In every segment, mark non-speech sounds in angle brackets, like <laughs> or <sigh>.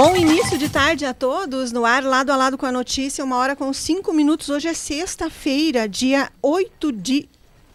Bom início de tarde a todos, no ar, lado a lado com a notícia, uma hora com cinco minutos. Hoje é sexta-feira, dia 8 de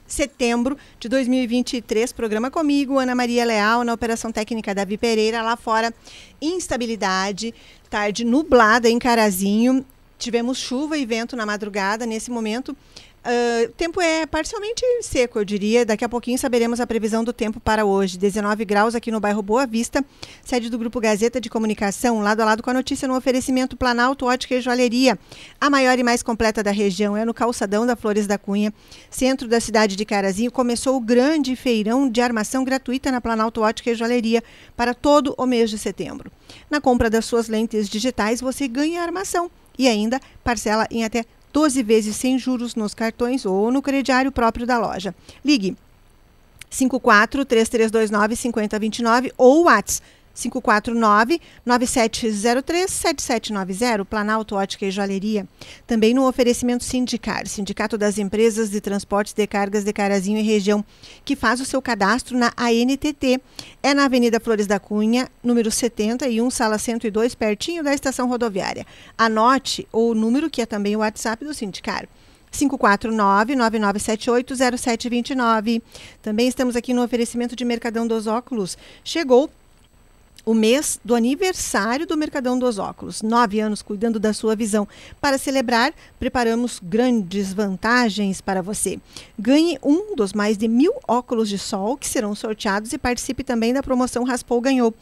setembro de 2023. Programa comigo, Ana Maria Leal, na Operação Técnica Davi Pereira. Lá fora, instabilidade, tarde nublada em Carazinho. Tivemos chuva e vento na madrugada. Nesse momento, Uh, tempo é parcialmente seco, eu diria. Daqui a pouquinho saberemos a previsão do tempo para hoje. 19 graus aqui no bairro Boa Vista, sede do Grupo Gazeta de Comunicação, lado a lado com a notícia no oferecimento Planalto Ótica e Joalheria. A maior e mais completa da região é no calçadão da Flores da Cunha, centro da cidade de Carazinho. Começou o grande feirão de armação gratuita na Planalto Ótica e Joalheria para todo o mês de setembro. Na compra das suas lentes digitais, você ganha armação e ainda parcela em até 12 vezes sem juros nos cartões ou no crediário próprio da loja. Ligue 54 3329 5029 ou WhatsApp 549-9703-7790, Planalto Ótica e Joalheria. Também no oferecimento Sindicar, Sindicato das Empresas de Transportes de Cargas de Carazinho e Região, que faz o seu cadastro na ANTT. É na Avenida Flores da Cunha, número 71, sala 102, pertinho da estação rodoviária. Anote o número, que é também o WhatsApp do Sindicar. 549-9978-0729. Também estamos aqui no oferecimento de Mercadão dos Óculos. Chegou o mês do aniversário do Mercadão dos Óculos. Nove anos cuidando da sua visão. Para celebrar, preparamos grandes vantagens para você. Ganhe um dos mais de mil óculos de sol que serão sorteados e participe também da promoção Raspou Ganhou.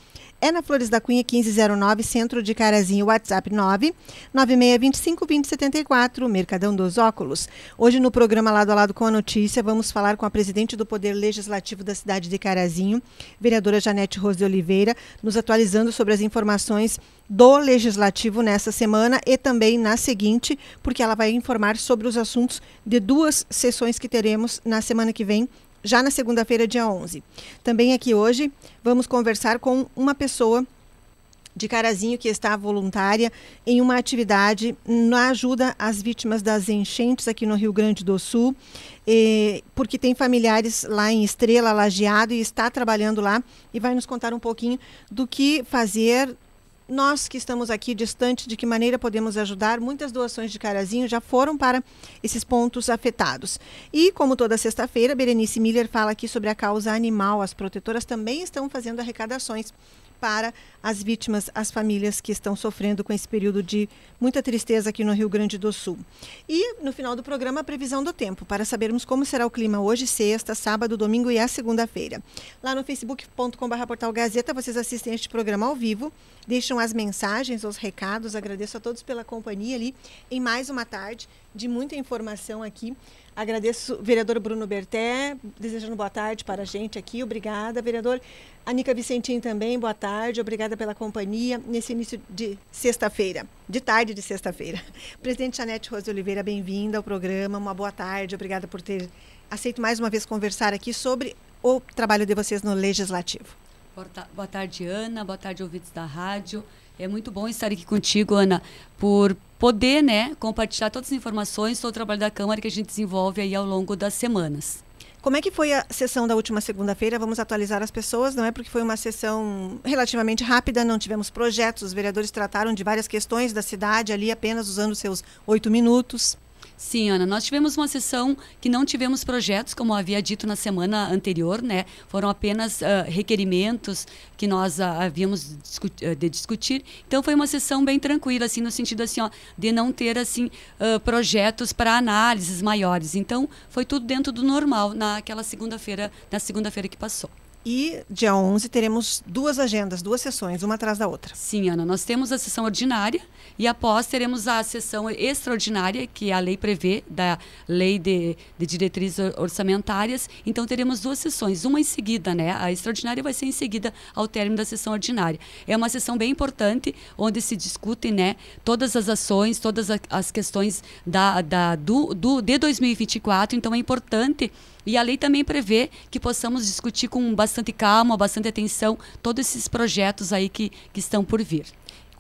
É na Flores da Cunha 1509, centro de Carazinho, WhatsApp 9 9625 2074, Mercadão dos Óculos. Hoje no programa Lado a Lado com a Notícia, vamos falar com a presidente do Poder Legislativo da cidade de Carazinho, vereadora Janete Rose de Oliveira, nos atualizando sobre as informações do Legislativo nessa semana e também na seguinte, porque ela vai informar sobre os assuntos de duas sessões que teremos na semana que vem já na segunda-feira, dia 11. Também aqui hoje vamos conversar com uma pessoa de Carazinho que está voluntária em uma atividade na ajuda às vítimas das enchentes aqui no Rio Grande do Sul, porque tem familiares lá em Estrela, Lajeado e está trabalhando lá e vai nos contar um pouquinho do que fazer nós que estamos aqui distante, de que maneira podemos ajudar? Muitas doações de Carazinho já foram para esses pontos afetados. E, como toda sexta-feira, Berenice Miller fala aqui sobre a causa animal. As protetoras também estão fazendo arrecadações para as vítimas, as famílias que estão sofrendo com esse período de muita tristeza aqui no Rio Grande do Sul. E no final do programa, a previsão do tempo, para sabermos como será o clima hoje, sexta, sábado, domingo e a segunda-feira. Lá no facebook.com.br portal Gazeta, vocês assistem este programa ao vivo, deixam as mensagens, os recados. Agradeço a todos pela companhia ali em mais uma tarde de muita informação aqui. Agradeço vereador Bruno Berté, desejando boa tarde para a gente aqui. Obrigada, vereador. Anica Vicentim também, boa tarde. Obrigada pela companhia nesse início de sexta-feira, de tarde de sexta-feira. <laughs> Presidente Janete Rose Oliveira, bem-vinda ao programa. Uma boa tarde. Obrigada por ter aceito mais uma vez conversar aqui sobre o trabalho de vocês no Legislativo. Boa tarde, Ana. Boa tarde, ouvintes da rádio. É muito bom estar aqui contigo, Ana, por poder né, compartilhar todas as informações sobre o trabalho da Câmara que a gente desenvolve aí ao longo das semanas. Como é que foi a sessão da última segunda-feira? Vamos atualizar as pessoas, não é? Porque foi uma sessão relativamente rápida, não tivemos projetos, os vereadores trataram de várias questões da cidade ali apenas usando seus oito minutos. Sim, Ana, nós tivemos uma sessão que não tivemos projetos, como havia dito na semana anterior, né? Foram apenas uh, requerimentos que nós uh, havíamos uh, de discutir. Então foi uma sessão bem tranquila, assim, no sentido assim, ó, de não ter assim projetos para análises maiores. Então foi tudo dentro do normal naquela segunda-feira, na segunda-feira que passou. E dia 11 teremos duas agendas, duas sessões, uma atrás da outra. Sim, Ana. Nós temos a sessão ordinária e após teremos a sessão extraordinária, que a lei prevê, da Lei de, de Diretrizes Orçamentárias. Então teremos duas sessões, uma em seguida, né? A extraordinária vai ser em seguida ao término da sessão ordinária. É uma sessão bem importante, onde se discutem né, todas as ações, todas as questões da, da, do, do, de 2024. Então é importante e a lei também prevê que possamos discutir com bastante calma, bastante atenção, todos esses projetos aí que, que estão por vir.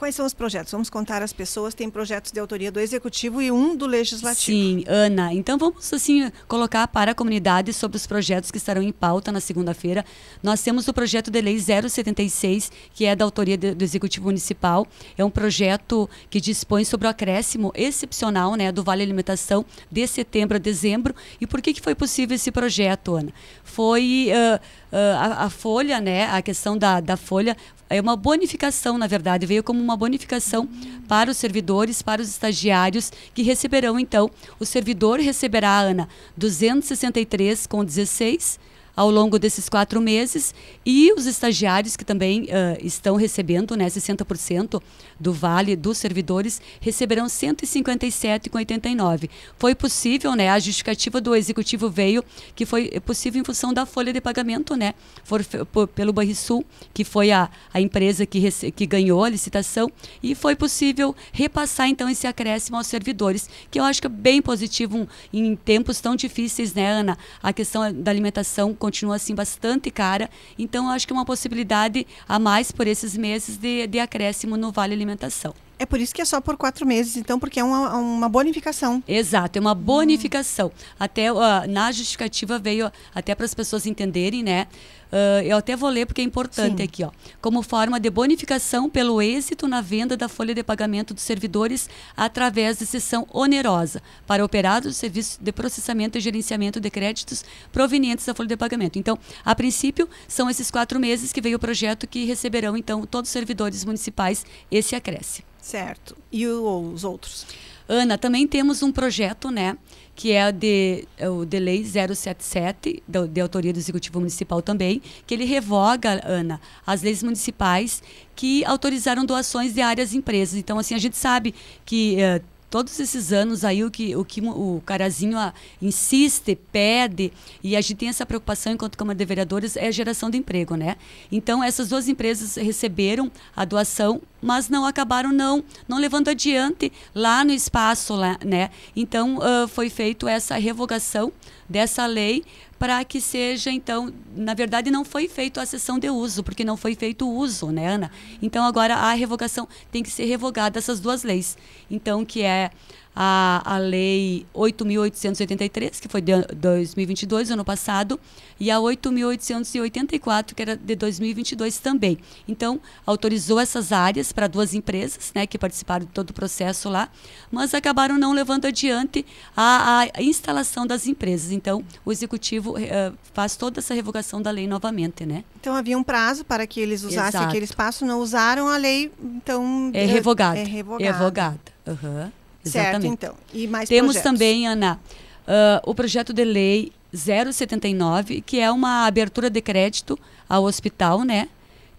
Quais são os projetos? Vamos contar às pessoas. Tem projetos de autoria do Executivo e um do Legislativo. Sim, Ana. Então vamos assim colocar para a comunidade sobre os projetos que estarão em pauta na segunda-feira. Nós temos o projeto de lei 076, que é da autoria do Executivo Municipal. É um projeto que dispõe sobre o acréscimo excepcional né, do Vale Alimentação de setembro a dezembro. E por que, que foi possível esse projeto, Ana? Foi uh, uh, a, a, folha, né, a questão da, da folha é uma bonificação, na verdade, veio como uma bonificação para os servidores, para os estagiários que receberão então, o servidor receberá Ana 263,16 ao longo desses quatro meses e os estagiários que também uh, estão recebendo né, 60% do vale dos servidores receberão 157,89. Foi possível, né, a justificativa do executivo veio que foi possível em função da folha de pagamento, né, for, por, pelo Banrisul, que foi a, a empresa que, que ganhou a licitação e foi possível repassar então esse acréscimo aos servidores, que eu acho que é bem positivo um, em tempos tão difíceis, né, Ana, a questão da alimentação continua assim bastante cara. Então, acho que é uma possibilidade a mais por esses meses de, de acréscimo no Vale Alimentação. É por isso que é só por quatro meses, então, porque é uma, uma bonificação. Exato, é uma bonificação. Hum. Até uh, na justificativa veio até para as pessoas entenderem, né? Uh, eu até vou ler porque é importante Sim. aqui, ó. Como forma de bonificação pelo êxito na venda da folha de pagamento dos servidores através de sessão onerosa para operar o serviço de processamento e gerenciamento de créditos provenientes da folha de pagamento. Então, a princípio, são esses quatro meses que veio o projeto que receberão, então, todos os servidores municipais esse acréscimo. Certo. E os outros? Ana, também temos um projeto, né? Que é, de, é o de lei 077, de, de autoria do Executivo Municipal também, que ele revoga, Ana, as leis municipais que autorizaram doações de áreas empresas. Então, assim, a gente sabe que uh, todos esses anos aí o que o, que o Carazinho a, insiste, pede, e a gente tem essa preocupação enquanto Câmara de Vereadores, é a geração de emprego, né? Então, essas duas empresas receberam a doação, mas não acabaram não, não levando adiante lá no espaço, lá, né? Então, uh, foi feito essa revogação dessa lei para que seja, então, na verdade não foi feito a sessão de uso, porque não foi feito o uso, né, Ana? Então agora a revogação tem que ser revogada essas duas leis. Então, que é a, a Lei 8.883, que foi de 2022, ano passado, e a 8.884, que era de 2022 também. Então, autorizou essas áreas para duas empresas, né, que participaram de todo o processo lá, mas acabaram não levando adiante a, a instalação das empresas. Então, o Executivo uh, faz toda essa revogação da lei novamente, né? Então, havia um prazo para que eles usassem Exato. aquele espaço, não usaram a lei, então... É revogada. É revogada. Revogada. Uhum. Exatamente. Certo, então. E mais Temos projetos. também, Ana, uh, o projeto de lei 079, que é uma abertura de crédito ao hospital, né?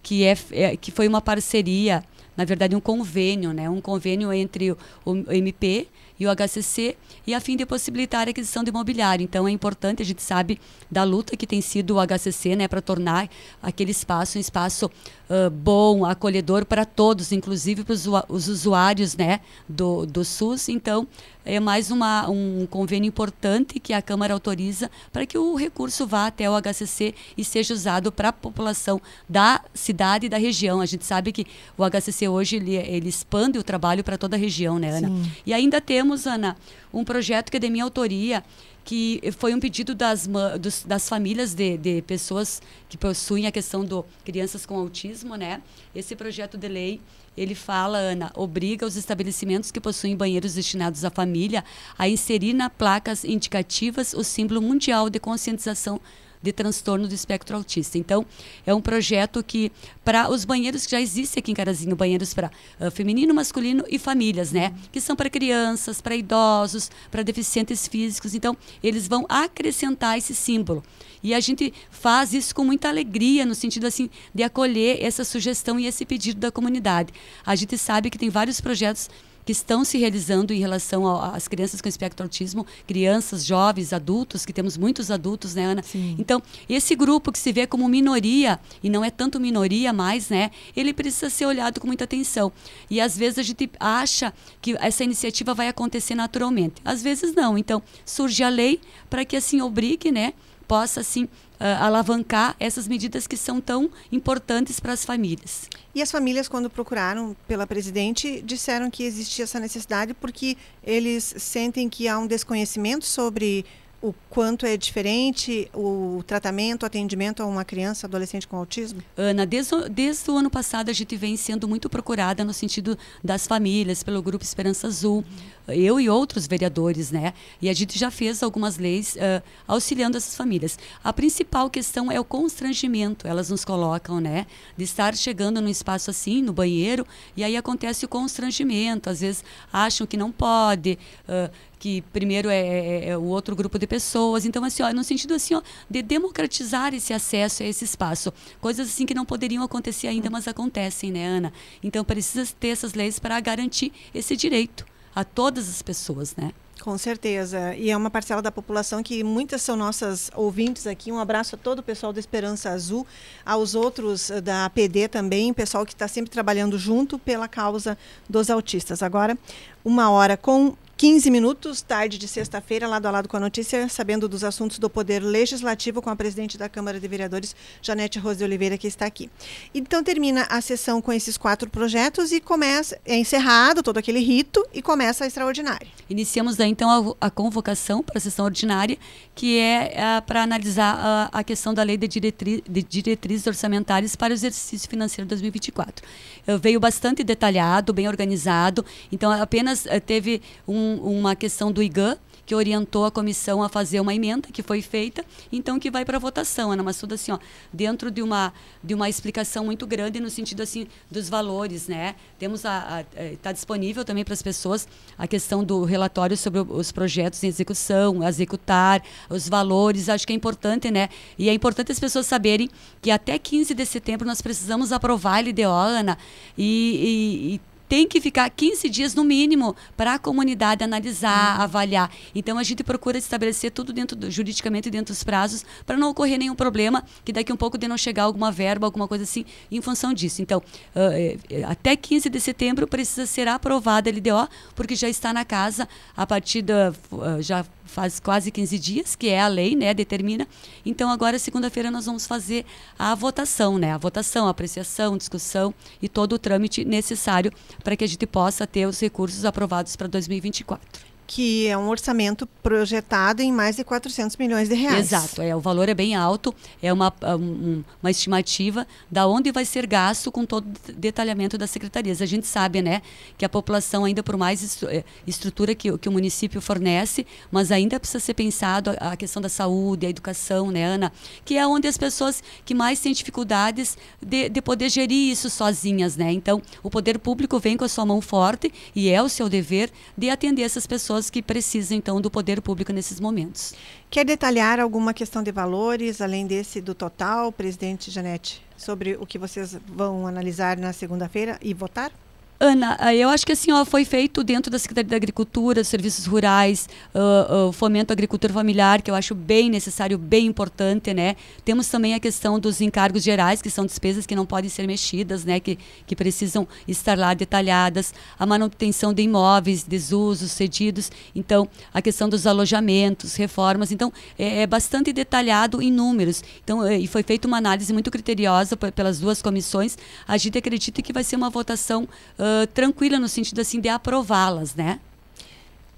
Que, é, é que foi uma parceria, na verdade, um convênio, né? Um convênio entre o, o MP e o HCC, e a fim de possibilitar a aquisição de imobiliário. Então é importante, a gente sabe da luta que tem sido o HCC né, para tornar aquele espaço um espaço uh, bom, acolhedor para todos, inclusive para os usuários né, do, do SUS. Então é mais uma, um convênio importante que a Câmara autoriza para que o recurso vá até o HCC e seja usado para a população da cidade e da região. A gente sabe que o HCC hoje ele, ele expande o trabalho para toda a região, né, Ana? Sim. E ainda temos, Ana, um projeto que é de minha autoria, que foi um pedido das, dos, das famílias de, de, pessoas que possuem a questão do crianças com autismo, né? Esse projeto de lei ele fala, Ana, obriga os estabelecimentos que possuem banheiros destinados à família a inserir na placas indicativas o símbolo mundial de conscientização de transtorno do espectro autista. Então, é um projeto que, para os banheiros que já existem aqui em Carazinho, banheiros para uh, feminino, masculino e famílias, né? Que são para crianças, para idosos, para deficientes físicos. Então, eles vão acrescentar esse símbolo. E a gente faz isso com muita alegria, no sentido assim de acolher essa sugestão e esse pedido da comunidade. A gente sabe que tem vários projetos que estão se realizando em relação às crianças com espectro autismo, crianças, jovens, adultos, que temos muitos adultos, né, Ana? Sim. Então, esse grupo que se vê como minoria, e não é tanto minoria mais, né, ele precisa ser olhado com muita atenção. E às vezes a gente acha que essa iniciativa vai acontecer naturalmente. Às vezes não. Então, surge a lei para que assim obrigue, né, possa assim alavancar essas medidas que são tão importantes para as famílias. E as famílias, quando procuraram pela presidente, disseram que existia essa necessidade porque eles sentem que há um desconhecimento sobre o quanto é diferente o tratamento, o atendimento a uma criança, adolescente com autismo? Ana, desde, o, desde o ano passado a gente vem sendo muito procurada no sentido das famílias, pelo Grupo Esperança Azul, eu e outros vereadores, né? E a gente já fez algumas leis uh, auxiliando essas famílias. A principal questão é o constrangimento, elas nos colocam, né? De estar chegando num espaço assim, no banheiro, e aí acontece o constrangimento, às vezes acham que não pode, uh, que primeiro é, é, é, o outro grupo de pessoas. Então, assim, ó, no sentido assim, ó, de democratizar esse acesso a esse espaço. Coisas assim que não poderiam acontecer ainda, mas acontecem, né, Ana? Então, precisa ter essas leis para garantir esse direito a todas as pessoas, né? Com certeza. E é uma parcela da população que muitas são nossas ouvintes aqui. Um abraço a todo o pessoal da Esperança Azul, aos outros eh, da APD também, pessoal que está sempre trabalhando junto pela causa dos autistas. Agora, uma hora com 15 minutos, tarde de sexta-feira, lado a lado com a notícia, sabendo dos assuntos do Poder Legislativo com a presidente da Câmara de Vereadores, Janete Rose de Oliveira, que está aqui. Então termina a sessão com esses quatro projetos e começa, é encerrado todo aquele rito e começa a extraordinária. Iniciamos daí então a, a convocação para a sessão ordinária, que é, é para analisar a, a, questão da lei de, diretri, de diretrizes orçamentárias para o exercício financeiro 2024. Eu veio bastante detalhado, bem organizado, então apenas eh, teve um um, uma questão do IGAN, que orientou a comissão a fazer uma emenda que foi feita, então que vai para votação, Ana Massuda, assim, ó, dentro de uma de uma explicação muito grande no sentido assim dos valores, né? Temos a está é, disponível também para as pessoas a questão do relatório sobre os projetos em execução, executar, os valores, acho que é importante, né? E é importante as pessoas saberem que até 15 de setembro nós precisamos aprovar a LDO, Ana, e, e, e tem que ficar 15 dias no mínimo para a comunidade analisar, uhum. avaliar. Então a gente procura estabelecer tudo dentro do, juridicamente dentro dos prazos para não ocorrer nenhum problema, que daqui um pouco de não chegar alguma verba, alguma coisa assim, em função disso. Então, uh, até 15 de setembro precisa ser aprovada a LDO, porque já está na casa a partir da uh, já faz quase 15 dias, que é a lei, né, determina. Então agora segunda-feira nós vamos fazer a votação, né, a votação, a apreciação, discussão e todo o trâmite necessário para que a gente possa ter os recursos aprovados para 2024 que é um orçamento projetado em mais de 400 milhões de reais. Exato, é, o valor é bem alto, é uma, um, uma estimativa da onde vai ser gasto com todo detalhamento das secretarias. A gente sabe, né, que a população ainda por mais é, estrutura que, que o município fornece, mas ainda precisa ser pensado a, a, questão da saúde, a educação, né, Ana, que é onde as pessoas que mais têm dificuldades de, de poder gerir isso sozinhas, né. Então, o poder público vem com a sua mão forte e é o seu dever de atender essas pessoas pessoas que precisam, então, do poder público nesses momentos. Quer detalhar alguma questão de valores, além desse do total, presidente Janete, sobre o que vocês vão analisar na segunda-feira e votar? Ana, eh, eu acho que assim ó, foi feito dentro da Secretaria da Agricultura, Serviços Rurais, uh, uh, Fomento à Agricultura Familiar, que eu acho bem necessário, bem importante, né? Temos também a questão dos encargos gerais, que são despesas que não podem ser mexidas, né? Que, que precisam estar lá detalhadas. A manutenção de imóveis, desusos, cedidos. Então, a questão dos alojamentos, reformas. Então, é, é bastante detalhado em números. Então, é, e foi feita uma análise muito criteriosa pelas duas comissões. A gente acredita que vai ser uma votação uh, tranquila no sentido assim de aprová-las, né?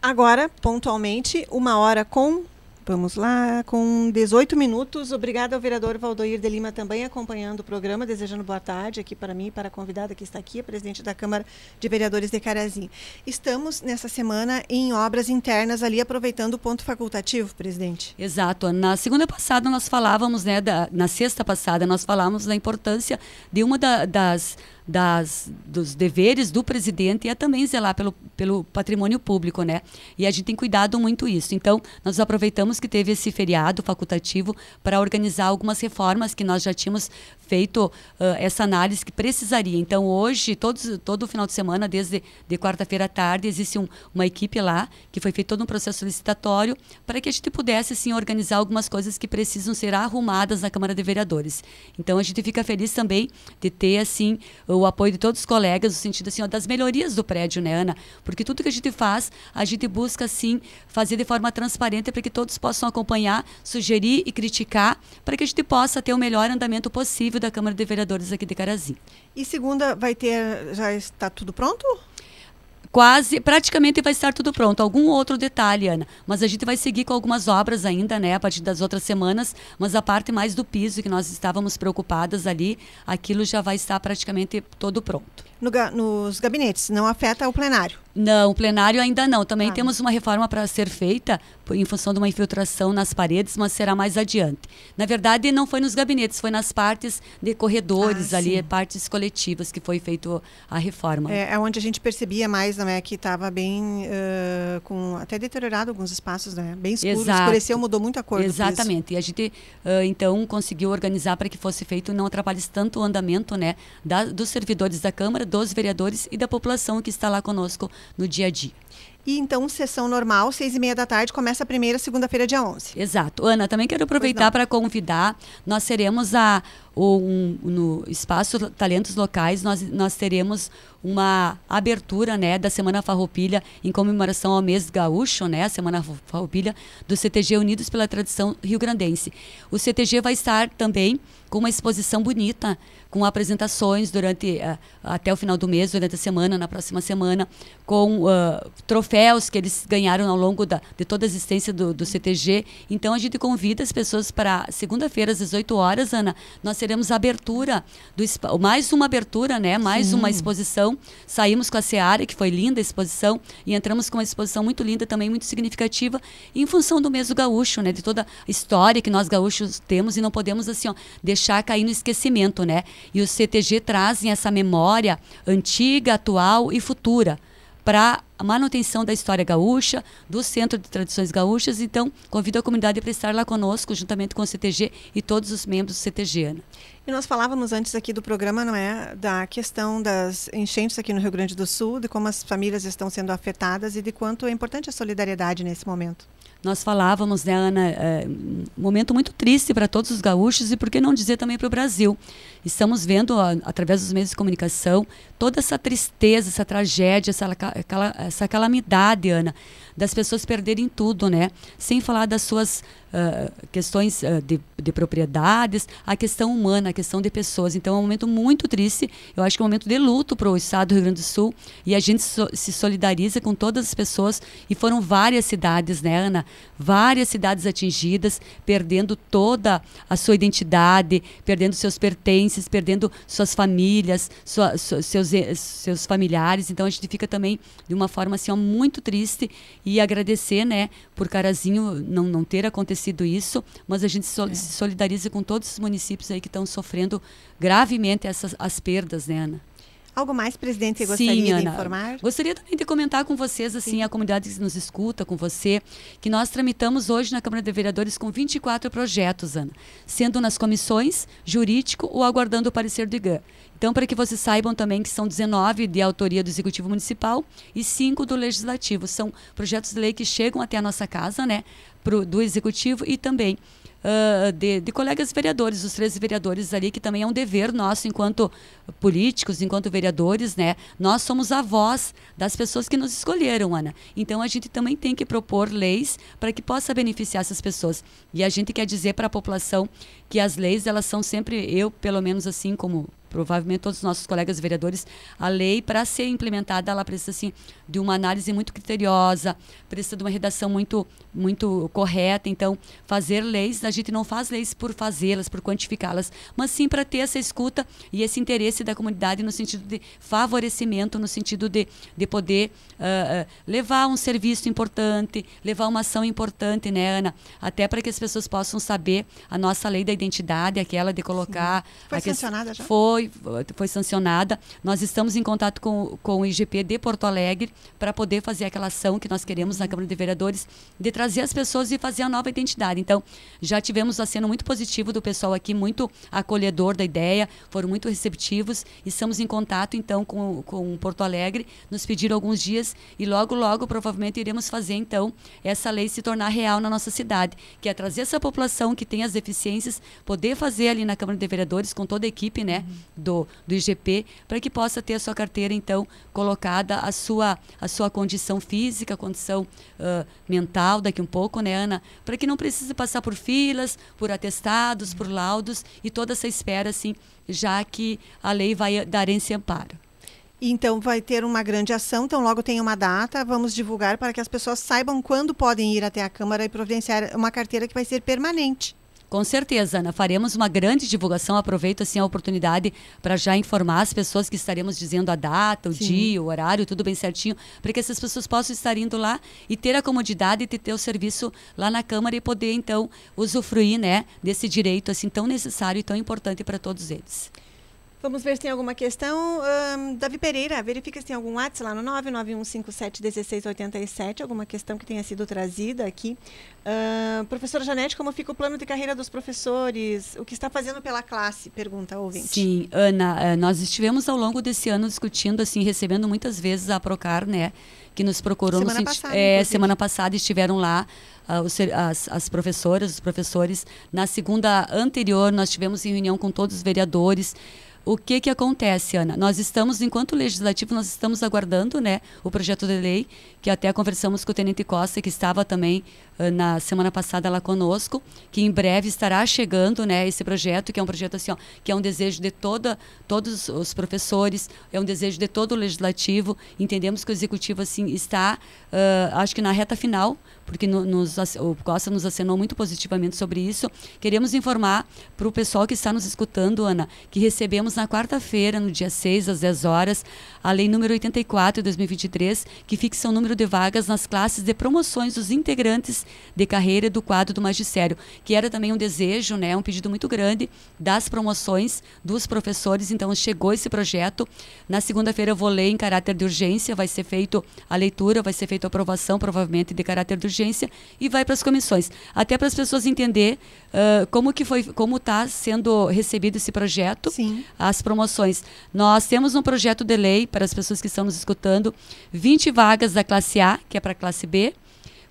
Agora, pontualmente, uma hora com Vamos lá, com 18 minutos. Obrigada ao vereador Valdoir de Lima também acompanhando o programa, desejando boa tarde aqui para mim e para a convidada que está aqui, a presidente da Câmara de Vereadores de Carazinho. Estamos nessa semana em obras internas ali, aproveitando o ponto facultativo, presidente. Exato. Na segunda passada nós falávamos, né, da, na sexta passada nós falávamos da importância de uma da, das das, dos deveres do presidente é também zelar pelo, pelo patrimônio público, né? E a gente tem cuidado muito isso. Então, nós aproveitamos que teve esse feriado facultativo para organizar algumas reformas que nós já tínhamos feito uh, essa análise que precisaria. Então, hoje, todos, todo final de semana, desde de quarta-feira à tarde, existe um, uma equipe lá que foi feito todo um processo solicitatório para que a gente pudesse, assim, organizar algumas coisas que precisam ser arrumadas na Câmara de Vereadores. Então, a gente fica feliz também de ter, assim, o apoio de todos os colegas, no sentido assim, ó, das melhorias do prédio, né, Ana? Porque tudo que a gente faz, a gente busca, assim, fazer de forma transparente para que todos possam acompanhar, sugerir e criticar, para que a gente possa ter o melhor andamento possível da Câmara de Vereadores aqui de Carazinho. E segunda vai ter, já está tudo pronto? Quase, praticamente vai estar tudo pronto. Algum outro detalhe, Ana, mas a gente vai seguir com algumas obras ainda, né, a partir das outras semanas, mas a parte mais do piso que nós estávamos preocupadas ali, aquilo já vai estar praticamente todo pronto. No, nos gabinetes, não afeta o plenário? Não, o plenário ainda não. Também ah. temos uma reforma para ser feita em função de uma infiltração nas paredes, mas será mais adiante. Na verdade, não foi nos gabinetes, foi nas partes de corredores ah, ali, partes coletivas que foi feita a reforma. É, é, onde a gente percebia mais, não é, que estava bem uh, com até deteriorado alguns espaços, né? Bem escuro, Exato. escureceu, mudou muito a cor Exatamente. E a gente uh, então conseguiu organizar para que fosse feito não atrapalhasse tanto o andamento, né, da, dos servidores da Câmara, dos vereadores e da população que está lá conosco no dia a dia. E então, sessão normal, seis e meia da tarde, começa a primeira segunda-feira, dia 11. Exato. Ana, também quero aproveitar para convidar, nós seremos a, um, no Espaço Talentos Locais, nós, nós teremos uma abertura né, da Semana Farroupilha em comemoração ao mês gaúcho, né, a Semana Farroupilha do CTG Unidos pela Tradição Rio Grandense. O CTG vai estar também com uma exposição bonita, com apresentações durante uh, até o final do mês, durante a semana, na próxima semana, com uh, troféus que eles ganharam ao longo da, de toda a existência do, do CTG. Então a gente convida as pessoas para segunda-feira às 18 horas, Ana, nós teremos abertura do mais uma abertura, né? Mais Sim. uma exposição. Saímos com a Seara, que foi linda a exposição, e entramos com uma exposição muito linda, também muito significativa, em função do mês do gaúcho, né? De toda a história que nós gaúchos temos e não podemos assim, ó, deixar cair no esquecimento, né? E os CTG trazem essa memória antiga, atual e futura para a manutenção da história gaúcha, do Centro de Tradições Gaúchas. Então, convido a comunidade para estar lá conosco, juntamente com o CTG e todos os membros do CTG. Ana. E nós falávamos antes aqui do programa, não é, da questão das enchentes aqui no Rio Grande do Sul, de como as famílias estão sendo afetadas e de quanto é importante a solidariedade nesse momento. Nós falávamos, né, Ana, é, um momento muito triste para todos os gaúchos e por que não dizer também para o Brasil. Estamos vendo, através dos meios de comunicação, toda essa tristeza, essa tragédia, essa, essa calamidade, Ana, das pessoas perderem tudo, né? Sem falar das suas uh, questões uh, de, de, propriedades, a questão humana, a questão de pessoas. Então é um momento muito triste. Eu acho que é um momento de luto para o estado do Rio Grande do Sul e a gente so, se solidariza com todas as pessoas e foram várias cidades, né, Ana? Várias cidades atingidas, perdendo toda a sua identidade, perdendo seus pertences, perdendo suas famílias, sua, seus, seus familiares. Então a gente fica também de uma forma assim ó, muito triste e agradecer, né, por Carazinho não, não ter acontecido isso, mas a gente so, é. se solidariza com todos os municípios aí que estão sofrendo gravemente essas as perdas, né, Ana? Algo mais, presidente, você gostaria Sim, Ana, de informar? Gostaria também de comentar com vocês, assim, Sim. a comunidade que nos escuta, com você, que nós tramitamos hoje na Câmara de Vereadores com 24 projetos, Ana, sendo nas comissões, jurídico ou aguardando o parecer do IGAN. Então, para que vocês saibam também que são 19 de autoria do Executivo Municipal e 5 do Legislativo. São projetos de lei que chegam até a nossa casa, né, pro, do Executivo e também uh, de, de, colegas vereadores, os três vereadores ali, que também é um dever nosso enquanto políticos, enquanto vereadores, né? Nós somos a voz das pessoas que nos escolheram, Ana. Então a gente também tem que propor leis para que possa beneficiar essas pessoas. E a gente quer dizer para a população que as leis, elas são sempre, eu pelo menos assim como provavelmente todos os nossos colegas vereadores, a lei, para ser implementada, ela precisa assim, de uma análise muito criteriosa, precisa de uma redação muito, muito correta. Então, fazer leis, a gente não faz leis por fazê-las, por quantificá-las, mas sim para ter essa escuta e esse interesse da comunidade no sentido de favorecimento, no sentido de, de poder uh, uh, levar um serviço importante, levar uma ação importante, né, Ana? Até para que as pessoas possam saber a nossa lei da identidade, aquela de colocar. Sim. Foi sancionada já? Foi, foi, sancionada. Nós estamos em contato com, com o IGP de Porto Alegre para poder fazer aquela ação que nós queremos na Câmara de Vereadores de trazer as pessoas e fazer a nova identidade. Então, já tivemos um aceno muito positivo do pessoal aqui, muito acolhedor da ideia, foram muito receptivos. Estamos em contato, então, com, com Porto Alegre, nos pediram alguns dias e logo, logo, provavelmente, iremos fazer, então, essa lei se tornar real na nossa cidade, que é trazer essa população que tem as deficiências, poder fazer ali na Câmara de Vereadores, com toda a equipe, né? Uhum do, do IGP, para que possa ter a sua carteira, então, colocada a sua, a sua condição física, a condição uh, mental daqui um pouco, né, Ana? Para que não precise passar por filas, por atestados, por laudos e toda essa espera, assim, já que a lei vai dar esse amparo. Então vai ter uma grande ação, então logo tem uma data, vamos divulgar para que as pessoas saibam quando podem ir até a Câmara e providenciar uma carteira que vai ser permanente. Com certeza, Ana. Faremos uma grande divulgação. Aproveito assim a oportunidade para já informar as pessoas que estaremos dizendo a data, o Sim. dia, o horário, tudo bem certinho, para que essas pessoas possam estar indo lá e ter a comodidade de ter o serviço lá na Câmara e poder então usufruir, né, desse direito assim tão necessário e tão importante para todos eles. Vamos ver se tem alguma questão. Um, Davi Pereira, verifica se tem algum WhatsApp lá no 991571687, alguma questão que tenha sido trazida aqui. Uh, professora Janete, como fica o plano de carreira dos professores? O que está fazendo pela classe? Pergunta ouvinte. Sim, Ana, eh, nós estivemos ao longo desse ano discutindo, assim, recebendo muitas vezes a Procar, né? Que nos procurou semana no passada, é, semana passada estiveram lá uh, os, as, as professoras, os professores. Na segunda anterior, nós tivemos em reunião com todos os vereadores o que que acontece, Ana? Nós estamos, enquanto legislativo, nós estamos aguardando, né, o projeto de lei, que até conversamos com o Tenente Costa, que estava também uh, na semana passada lá conosco, que em breve estará chegando, né, esse projeto, que é um projeto assim, ó, que é um desejo de toda, todos os professores, é um desejo de todo o legislativo. Entendemos que o executivo assim está, uh, acho que na reta final, porque no, nos, o Costa nos acenou muito positivamente sobre isso. Queremos informar para o pessoal que está nos escutando, Ana, que recebemos na quarta-feira, no dia 6, às 10 horas, a Lei número 84 de 2023, que fixa o número de vagas nas classes de promoções dos integrantes de carreira do quadro do magistério, que era também um desejo, né, um pedido muito grande das promoções dos professores. Então, chegou esse projeto. Na segunda-feira eu vou ler em caráter de urgência, vai ser feito a leitura, vai ser feita a aprovação, provavelmente de caráter de urgência urgência e vai para as comissões. Até para as pessoas entender uh, como que foi, como está sendo recebido esse projeto, Sim. as promoções. Nós temos um projeto de lei para as pessoas que estão nos escutando, 20 vagas da classe A, que é para a classe B,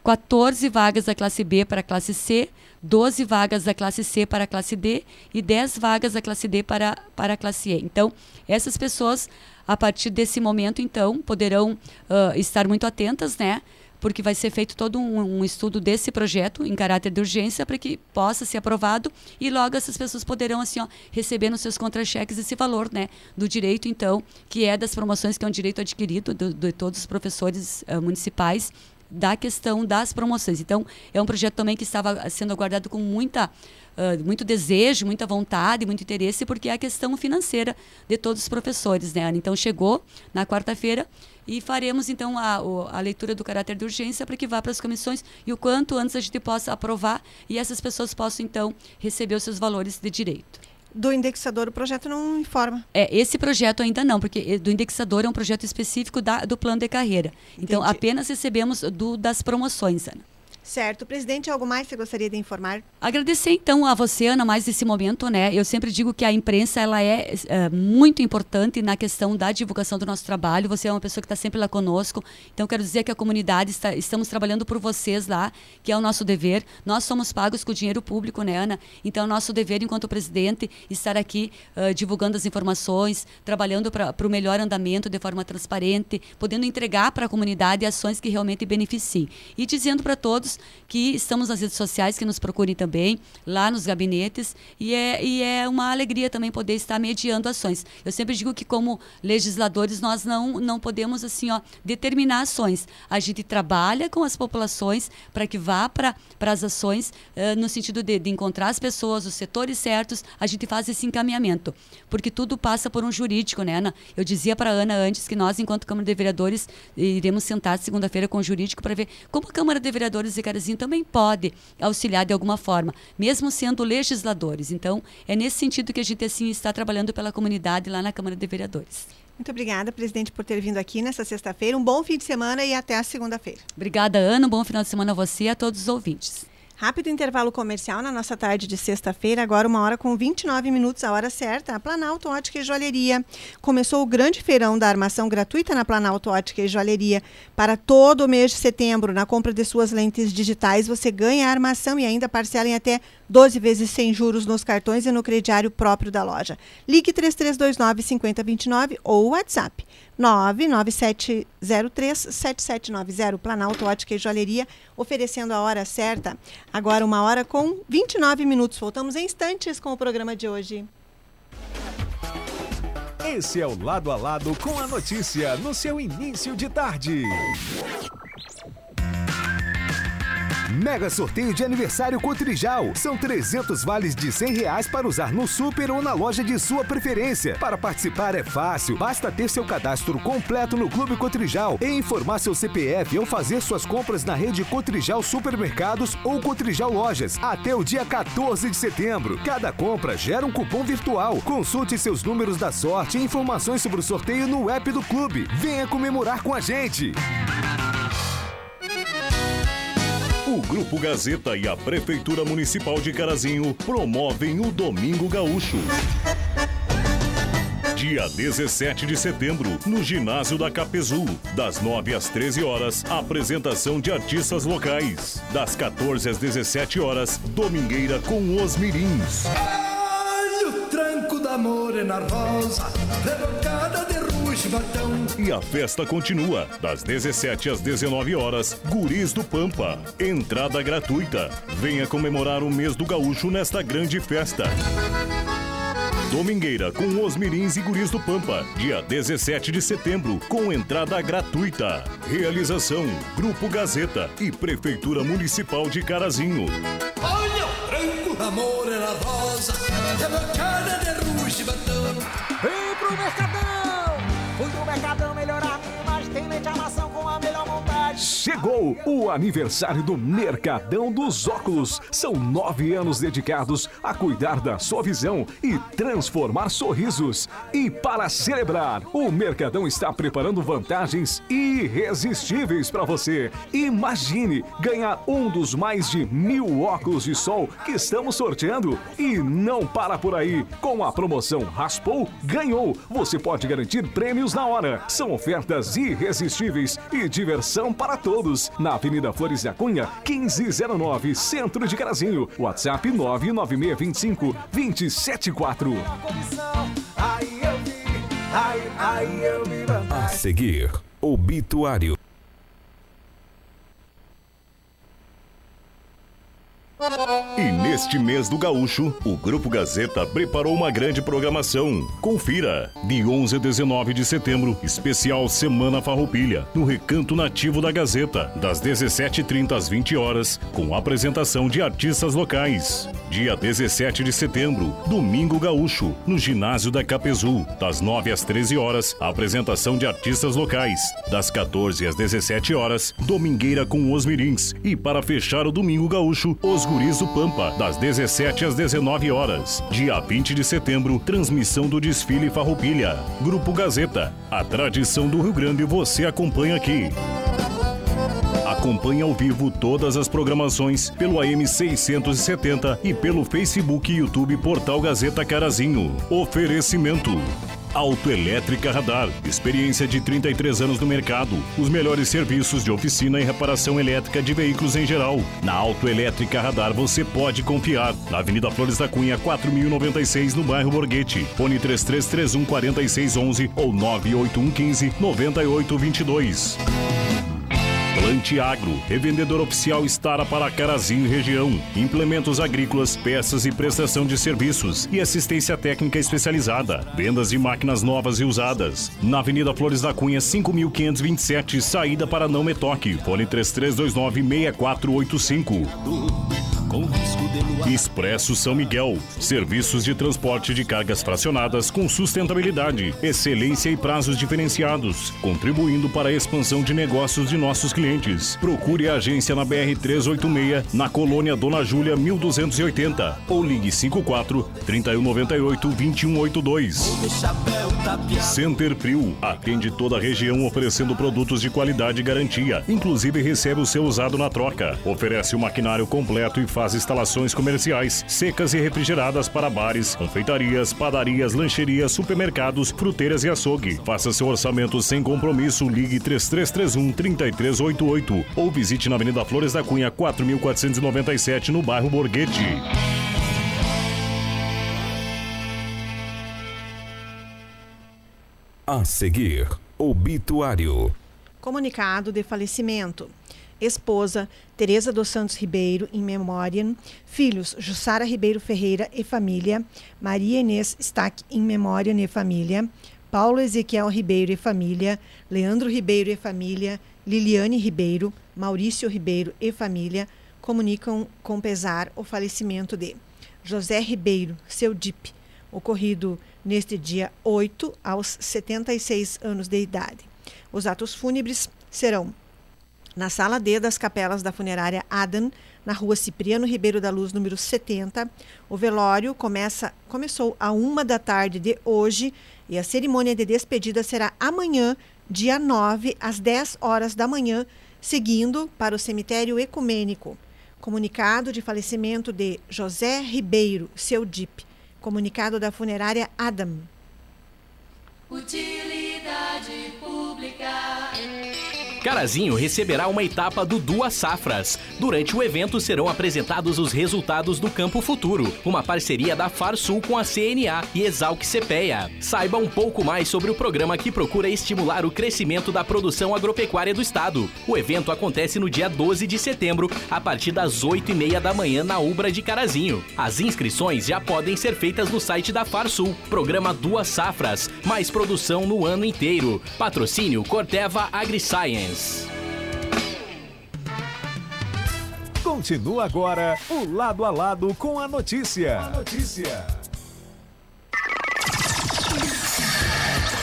14 vagas da classe B para a classe C, 12 vagas da classe C para a classe D e 10 vagas da classe D para, para a classe E. Então, essas pessoas, a partir desse momento, então, poderão uh, estar muito atentas, né? Porque vai ser feito todo um, um estudo desse projeto em caráter de urgência para que possa ser aprovado e logo essas pessoas poderão assim ó, receber nos seus contra-cheques esse valor né, do direito, então, que é das promoções, que é um direito adquirido do, de todos os professores uh, municipais da questão das promoções. Então, é um projeto também que estava sendo aguardado com muita, uh, muito desejo, muita vontade, muito interesse, porque é a questão financeira de todos os professores, né, Ana? Então, chegou na quarta-feira e faremos então a, a leitura do caráter de urgência para que vá para as comissões e o quanto antes a gente possa aprovar e essas pessoas possam então receber os seus valores de direito do indexador o projeto não informa. É, esse projeto ainda não, porque eh, do indexador é um projeto específico da, do plano de carreira. Então, Entendi. apenas recebemos do, das promoções, Ana. Certo. Presidente, algo mais que gostaria de informar? Agradecer então a você, Ana, mais esse momento, né? Eu sempre digo que a imprensa ela é, é muito importante na questão da divulgação do nosso trabalho. Você é uma pessoa que está sempre lá conosco. Então, quero dizer que a comunidade está, estamos trabalhando por vocês lá, que é o nosso dever. Nós somos pagos com dinheiro público, né, Ana? Então, é nosso dever, enquanto presidente, estar aqui uh, divulgando as informações, trabalhando para o melhor andamento de forma transparente, podendo entregar para a comunidade ações que realmente beneficiem. E dizendo para todos que estamos nas redes sociais, que nos procurem também, lá nos gabinetes. E é, e é uma alegria também poder estar mediando ações. Eu sempre digo que, como legisladores, nós não, não podemos assim ó, determinar ações. A gente trabalha com as populações para que vá para as ações uh, no sentido de, de encontrar as pessoas, os setores certos, a gente faz esse encaminhamento. Porque tudo passa por um jurídico, né, Ana? Eu dizia para a Ana antes que nós, enquanto Câmara de Vereadores, iremos sentar segunda-feira com o jurídico para ver como a Câmara de Vereadores Carazinho também pode auxiliar de alguma forma, mesmo sendo legisladores. Então, é nesse sentido que a gente assim está trabalhando pela comunidade lá na Câmara de Vereadores. Muito obrigada, presidente, por ter vindo aqui nessa sexta-feira. Um bom fim de semana e até a segunda-feira. Obrigada, Ana. Um bom final de semana a você e a todos os ouvintes. Rápido intervalo comercial na nossa tarde de sexta-feira, agora uma hora com 29 minutos, a hora certa. A Planalto Ótica e Joalheria. Começou o grande feirão da armação gratuita na Planalto Ótica e Joalheria. Para todo o mês de setembro, na compra de suas lentes digitais, você ganha a armação e ainda parcela em até 12 vezes sem juros nos cartões e no crediário próprio da loja. Ligue 3329 5029 ou WhatsApp 997037790 Planalto Ótica e Joalheria, oferecendo a hora certa. Agora uma hora com 29 minutos. Voltamos em instantes com o programa de hoje. Esse é o Lado a Lado com a notícia no seu início de tarde. Mega sorteio de aniversário Cotrijal. São 300 vales de 100 reais para usar no super ou na loja de sua preferência. Para participar é fácil. Basta ter seu cadastro completo no Clube Cotrijal e informar seu CPF ou fazer suas compras na rede Cotrijal Supermercados ou Cotrijal Lojas até o dia 14 de setembro. Cada compra gera um cupom virtual. Consulte seus números da sorte e informações sobre o sorteio no app do clube. Venha comemorar com a gente. O Grupo Gazeta e a Prefeitura Municipal de Carazinho promovem o Domingo Gaúcho. Dia 17 de setembro, no ginásio da Capezu, das 9 às 13 horas, apresentação de artistas locais. Das 14 às 17 horas, domingueira com os mirins. Olha o tranco da morena rosa, rebocada de. E a festa continua, das 17 às 19 horas, Guris do Pampa. Entrada gratuita. Venha comemorar o mês do gaúcho nesta grande festa. Domingueira com os Mirins e Guris do Pampa, dia 17 de setembro, com entrada gratuita. Realização: Grupo Gazeta e Prefeitura Municipal de Carazinho. Olha o tranco da morena rosa, rebocada de ruge batão. Vem pro Mercadão! Mercadão melhorar minha imagem, tem leite amação Chegou o aniversário do Mercadão dos Óculos. São nove anos dedicados a cuidar da sua visão e transformar sorrisos. E para celebrar, o Mercadão está preparando vantagens irresistíveis para você. Imagine ganhar um dos mais de mil óculos de sol que estamos sorteando. E não para por aí. Com a promoção Raspou, ganhou. Você pode garantir prêmios na hora. São ofertas irresistíveis e diversão para todos. Na Avenida Flores da Cunha, 1509, Centro de Carazinho. WhatsApp 99625 274. Comissão, aí eu vi, aí, aí eu vi A seguir, obituário. E neste mês do Gaúcho, o Grupo Gazeta preparou uma grande programação. Confira! De 11 a 19 de setembro, especial Semana Farroupilha, no Recanto Nativo da Gazeta, das 17h30 às 20 horas, com apresentação de artistas locais. Dia 17 de setembro, Domingo Gaúcho, no Ginásio da Capezu, das 9 às 13 horas, apresentação de artistas locais. Das 14 às 17 horas, Domingueira com os Mirins. E para fechar o Domingo Gaúcho, os Do Pampa, das 17 às 19 horas. Dia 20 de setembro, transmissão do desfile Farroupilha. Grupo Gazeta, a tradição do Rio Grande você acompanha aqui. Acompanhe ao vivo todas as programações pelo AM 670 e pelo Facebook e YouTube Portal Gazeta Carazinho. Oferecimento. Autoelétrica Radar. Experiência de 33 anos no mercado. Os melhores serviços de oficina e reparação elétrica de veículos em geral. Na Autoelétrica Radar você pode confiar. Na Avenida Flores da Cunha, 4096, no bairro Borghetti. Fone 3331 4611 ou 98115 9822. Plante Agro, revendedor oficial Estara para Carazinho e região. Implementos agrícolas, peças e prestação de serviços e assistência técnica especializada. Vendas de máquinas novas e usadas. Na Avenida Flores da Cunha, 5527, saída para Não Metoque. Fone 3329-6485. Expresso São Miguel. Serviços de transporte de cargas fracionadas com sustentabilidade, excelência e prazos diferenciados, contribuindo para a expansão de negócios de nossos clientes. Clientes. Procure a agência na BR 386, na colônia Dona Júlia 1280 ou ligue 54 3198 2182. Center Prio atende toda a região oferecendo produtos de qualidade e garantia, inclusive recebe o seu usado na troca. Oferece o maquinário completo e faz instalações comerciais, secas e refrigeradas para bares, confeitarias, padarias, lancherias, supermercados, fruteiras e açougue. Faça seu orçamento sem compromisso, ligue 3331 3388 ou visite na Avenida Flores da Cunha 4497 no bairro Borghetti. A seguir, obituário. Comunicado de falecimento. Esposa Teresa dos Santos Ribeiro, em memória. Filhos Jussara Ribeiro Ferreira e família. Maria Inês Stack, em memória e família. Paulo Ezequiel Ribeiro e família. Leandro Ribeiro e família. Liliane Ribeiro. Maurício Ribeiro e família. Comunicam com pesar o falecimento de José Ribeiro, seu DIP, ocorrido neste dia 8, aos 76 anos de idade. Os atos fúnebres serão na sala D das capelas da funerária Adam, na rua Cipriano Ribeiro da Luz, número 70. O velório começa, começou a uma da tarde de hoje e a cerimônia de despedida será amanhã, dia 9, às 10 horas da manhã, seguindo para o cemitério ecumênico. Comunicado de falecimento de José Ribeiro, seu DIP. Comunicado da funerária Adam. Utilidade. Carazinho receberá uma etapa do Duas Safras. Durante o evento serão apresentados os resultados do Campo Futuro, uma parceria da Farsul com a CNA e Exalc CPEA. Saiba um pouco mais sobre o programa que procura estimular o crescimento da produção agropecuária do estado. O evento acontece no dia 12 de setembro, a partir das 8 e meia da manhã na Ubra de Carazinho. As inscrições já podem ser feitas no site da Farsul. Programa Duas Safras, mais produção no ano inteiro. Patrocínio Corteva AgriScience. Continua agora o lado a lado com a notícia. A notícia.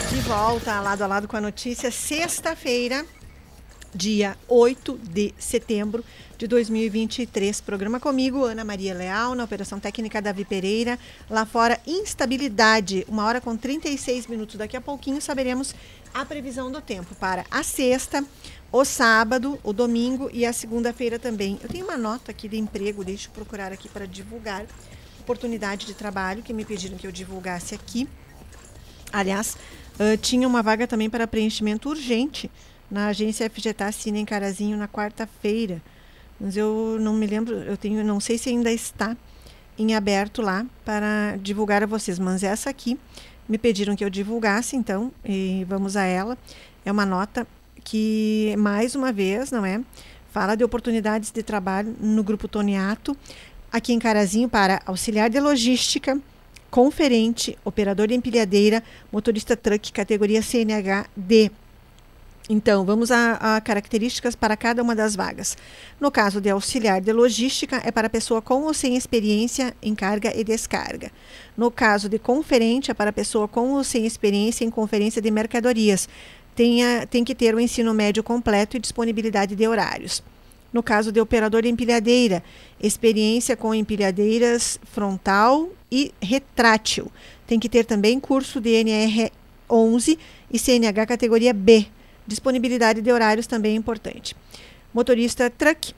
De volta, lado a lado com a notícia, sexta-feira, dia 8 de setembro de 2023. Programa comigo, Ana Maria Leal, na Operação Técnica Davi Pereira. Lá fora, instabilidade, uma hora com 36 minutos. Daqui a pouquinho saberemos a previsão do tempo para a sexta, o sábado, o domingo e a segunda-feira também. Eu tenho uma nota aqui de emprego, deixa eu procurar aqui para divulgar. Oportunidade de trabalho que me pediram que eu divulgasse aqui. Aliás, uh, tinha uma vaga também para preenchimento urgente na agência FGTA Cine em Carazinho na quarta-feira. Mas eu não me lembro, eu tenho, não sei se ainda está em aberto lá para divulgar a vocês, mas essa aqui me pediram que eu divulgasse, então, e vamos a ela. É uma nota que, mais uma vez, não é? Fala de oportunidades de trabalho no Grupo Toniato, aqui em Carazinho, para auxiliar de logística, conferente, operador de empilhadeira, motorista truck, categoria CNH D. Então, vamos a, a, características para cada uma das vagas. No caso de auxiliar de logística, é para pessoa com ou sem experiência em carga e descarga. No caso de conferente, é para pessoa com ou sem experiência em conferência de mercadorias. Tenha, tem que ter o ensino médio completo e disponibilidade de horários. No caso de operador de empilhadeira, experiência com empilhadeiras frontal e retrátil. Tem que ter também curso de NR11 e CNH categoria B Disponibilidade de horários também é importante. Motorista truck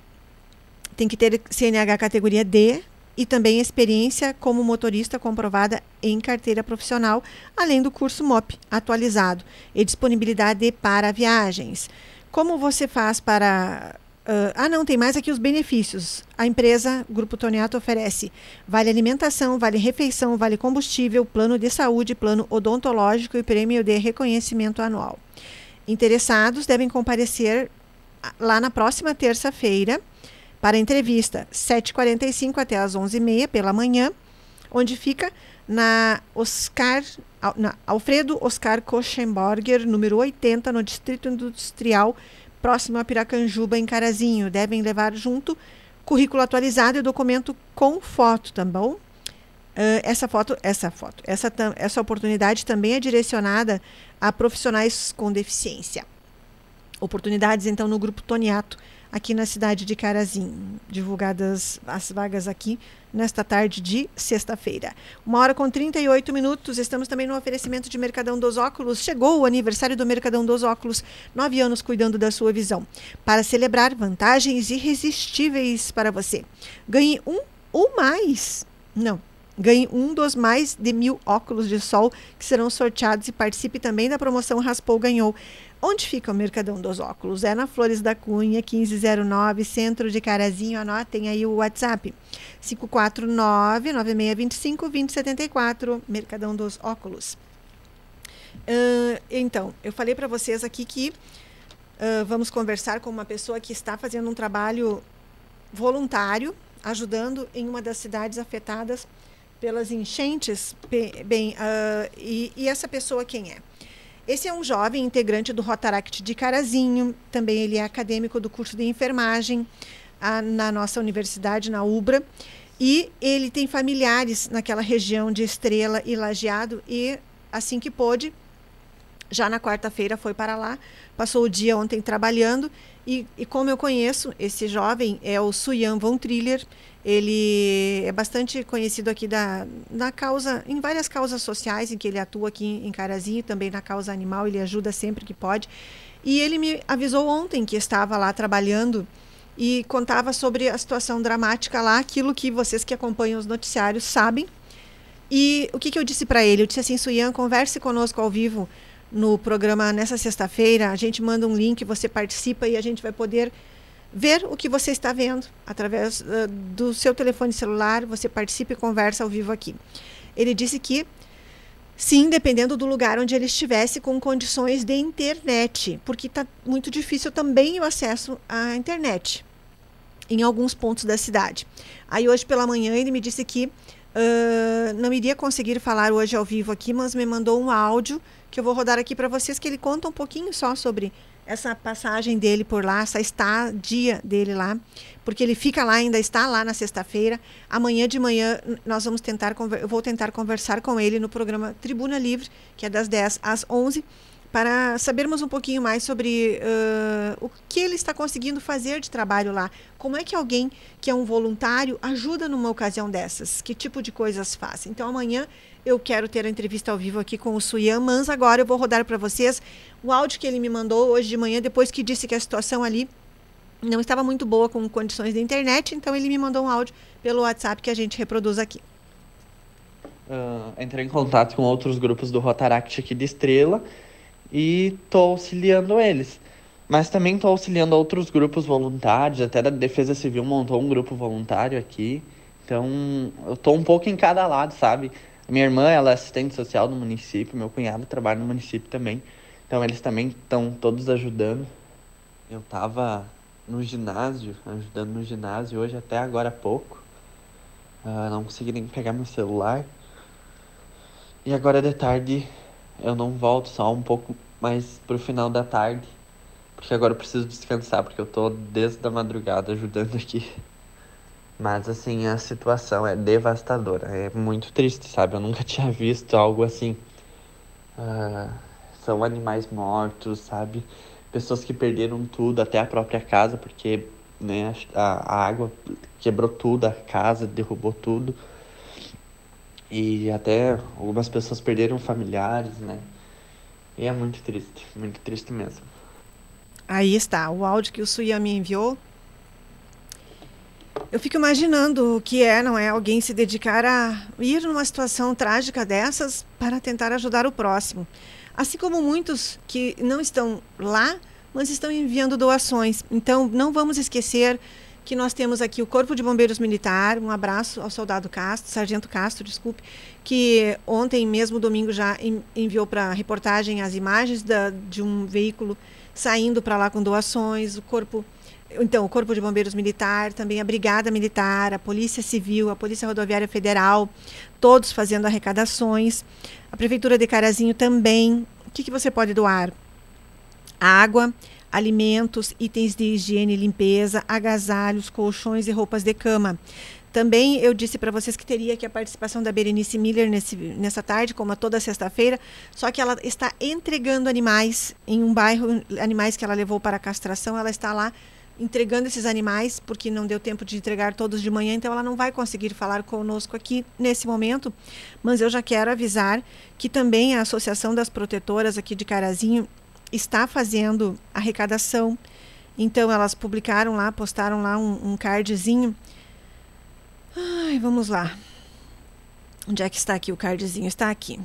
tem que ter CNH categoria D e também experiência como motorista comprovada em carteira profissional, além do curso MOP atualizado e disponibilidade para viagens. Como você faz para Uh, ah, não, tem mais aqui os benefícios. A empresa Grupo Toniato oferece vale alimentação, vale refeição, vale combustível, plano de saúde, plano odontológico e prêmio de reconhecimento anual. Interessados devem comparecer lá na próxima terça-feira para entrevista, 7h45 até as 11h30 pela manhã, onde fica na Oscar, na Alfredo Oscar Koschenborger, número 80, no Distrito Industrial, próximo a Piracanjuba, em Carazinho. Devem levar junto currículo atualizado e documento com foto, tá bom? Uh, essa foto, essa foto, essa, essa oportunidade também é direcionada a profissionais com deficiência. oportunidades então no grupo Toniato aqui na cidade de Carazinho. Divulgadas as vagas aqui nesta tarde de sexta-feira. Uma hora com 38 minutos. Estamos também no oferecimento de Mercadão dos Óculos. Chegou o aniversário do Mercadão dos Óculos. Nove anos cuidando da sua visão. Para celebrar vantagens irresistíveis para você. Ganhe um ou mais. Não, Ganhe um dos mais de mil óculos de sol que serão sorteados e participe também da promoção Raspou Ganhou. Onde fica o Mercadão dos Óculos? É na Flores da Cunha, 1509, centro de Carazinho. Anotem aí o WhatsApp. 549-9625-2074, Mercadão dos Óculos. Uh, então, eu falei para vocês aqui que uh, vamos conversar com uma pessoa que está fazendo um trabalho voluntário, ajudando em uma das cidades afetadas pelas enchentes. Bem, uh, e, e essa pessoa quem é? Esse é um jovem integrante do Rotaract de Carazinho, também ele é acadêmico do curso de enfermagem a, na nossa universidade, na UBRA, e ele tem familiares naquela região de Estrela e Lajeado, e assim que pôde, já na quarta-feira foi para lá, passou o dia ontem trabalhando, e, e como eu conheço, esse jovem é o Suyan Von Triller, ele é bastante conhecido aqui da, na causa, em várias causas sociais em que ele atua aqui em Carazinho, também na causa animal, ele ajuda sempre que pode. E ele me avisou ontem que estava lá trabalhando e contava sobre a situação dramática lá, aquilo que vocês que acompanham os noticiários sabem. E o que, que eu disse para ele? Eu disse assim, Suyan, converse conosco ao vivo no programa nessa sexta-feira. A gente manda um link, você participa e a gente vai poder ver o que você está vendo através uh, do seu telefone celular, você participa e conversa ao vivo aqui. Ele disse que sim, dependendo do lugar onde ele estivesse com condições de internet, porque está muito difícil também o acesso à internet em alguns pontos da cidade. Aí hoje pela manhã ele me disse que uh, não iria conseguir falar hoje ao vivo aqui, mas me mandou um áudio que eu vou rodar aqui para vocês que ele conta um pouquinho só sobre essa passagem dele por lá, essa estadia dele lá, porque ele fica lá, ainda está lá na sexta-feira. Amanhã de manhã nós vamos tentar, eu vou tentar conversar com ele no programa Tribuna Livre, que é das 10 às 11, para sabermos um pouquinho mais sobre uh, o que ele está conseguindo fazer de trabalho lá. Como é que alguém que é um voluntário ajuda numa ocasião dessas? Que tipo de coisas faz? Então amanhã eu quero ter a entrevista ao vivo aqui com o Suyan, mas agora eu vou rodar para vocês o áudio que ele me mandou hoje de manhã, depois que disse que a situação ali não estava muito boa com condições de internet, então ele me mandou um áudio pelo WhatsApp que a gente reproduz aqui. Uh, entrei em contato com outros grupos do Rotaract aqui de Estrela e estou auxiliando eles. Mas também estou auxiliando outros grupos voluntários, até da Defesa Civil montou um grupo voluntário aqui. Então, eu estou um pouco em cada lado, sabe? Minha irmã, ela é assistente social do município, meu cunhado trabalha no município também. Então eles também estão todos ajudando. Eu tava no ginásio, ajudando no ginásio hoje até agora há pouco. Uh, não consegui nem pegar meu celular. E agora de tarde eu não volto, só um pouco mais pro final da tarde. Porque agora eu preciso descansar, porque eu tô desde a madrugada ajudando aqui. Mas assim, a situação é devastadora. É muito triste, sabe? Eu nunca <laughs> tinha visto algo assim. Uh, são animais mortos, sabe? Pessoas que perderam tudo, até a própria casa, porque né, a, a água quebrou tudo, a casa derrubou tudo. E até algumas pessoas perderam familiares, né? E é muito triste, muito triste mesmo. Aí está, o áudio que o Suya me enviou eu fico imaginando o que é, não é? Alguém se dedicar a ir numa situação trágica dessas para tentar ajudar o próximo. Assim como muitos que não estão lá, mas estão enviando doações. Então, não vamos esquecer que nós temos aqui o Corpo de Bombeiros Militar. Um abraço ao soldado Castro, Sargento Castro, desculpe, que ontem mesmo, domingo, já enviou para reportagem as imagens da, de um veículo saindo para lá com doações. O Corpo então, o Corpo de Bombeiros Militar, também a Brigada Militar, a Polícia Civil, a Polícia Rodoviária Federal, todos fazendo arrecadações. A Prefeitura de Carazinho também. O que, que você pode doar? Água, alimentos, itens de higiene e limpeza, agasalhos, colchões e roupas de cama. Também eu disse para vocês que teria aqui a participação da Berenice Miller nesse, nessa tarde, como a toda sexta-feira, só que ela está entregando animais em um bairro, animais que ela levou para castração, ela está lá entregando esses animais, porque não deu tempo de entregar todos de manhã, então ela não vai conseguir falar conosco aqui nesse momento. Mas eu já quero avisar que também a Associação das Protetoras aqui de Carazinho está fazendo arrecadação. Então elas publicaram lá, postaram lá um, um cardzinho. Ai, vamos lá. Onde é que está aqui o cardzinho? Está aqui.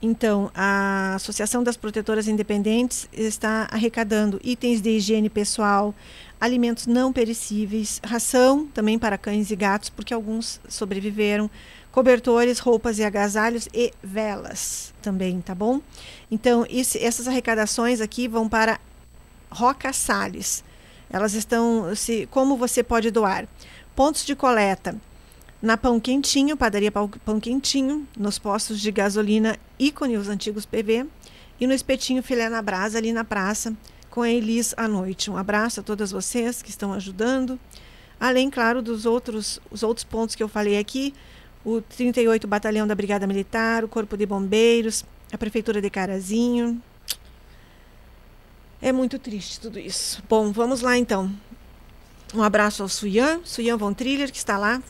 Então, a Associação das Protetoras Independentes está arrecadando itens de higiene pessoal, alimentos não perecíveis, ração também para cães e gatos, porque alguns sobreviveram, cobertores, roupas e agasalhos e velas também, tá bom? Então, isso, essas arrecadações aqui vão para Roca Sales. Elas estão, se, como você pode doar? Pontos de coleta na Pão Quentinho, padaria Pão Quentinho, nos postos de gasolina ícone os antigos PV e no espetinho filé na brasa ali na praça com a Elis à noite. Um abraço a todas vocês que estão ajudando. Além, claro, dos outros, os outros pontos que eu falei aqui, o 38 Batalhão da Brigada Militar, o Corpo de Bombeiros, a Prefeitura de Carazinho. É muito triste tudo isso. Bom, vamos lá então. Um abraço ao Suyan, Suyan Von Triller, que está lá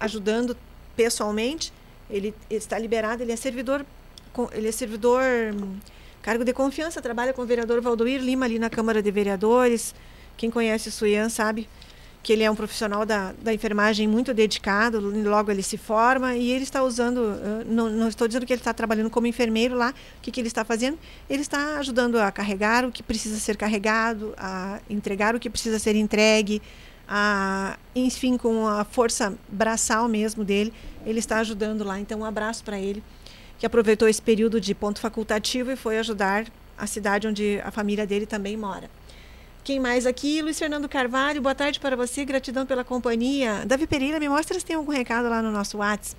ajudando pessoalmente. Ele, está liberado, ele é servidor, ele é servidor Cargo de confiança, trabalha com o vereador Valdoir Lima ali na Câmara de Vereadores. Quem conhece o Suyan sabe que ele é um profissional da, da enfermagem muito dedicado, logo ele se forma e ele está usando, não, não estou dizendo que ele está trabalhando como enfermeiro lá, o que, que ele está fazendo? Ele está ajudando a carregar o que precisa ser carregado, a entregar o que precisa ser entregue, a, enfim, com a força braçal mesmo dele, ele está ajudando lá. Então, um abraço para ele que aproveitou esse período de ponto facultativo e foi ajudar a cidade onde a família dele também mora. Quem mais aqui? Luiz Fernando Carvalho, boa tarde para você, gratidão pela companhia. Davi Pereira, me mostra se tem algum recado lá no nosso WhatsApp,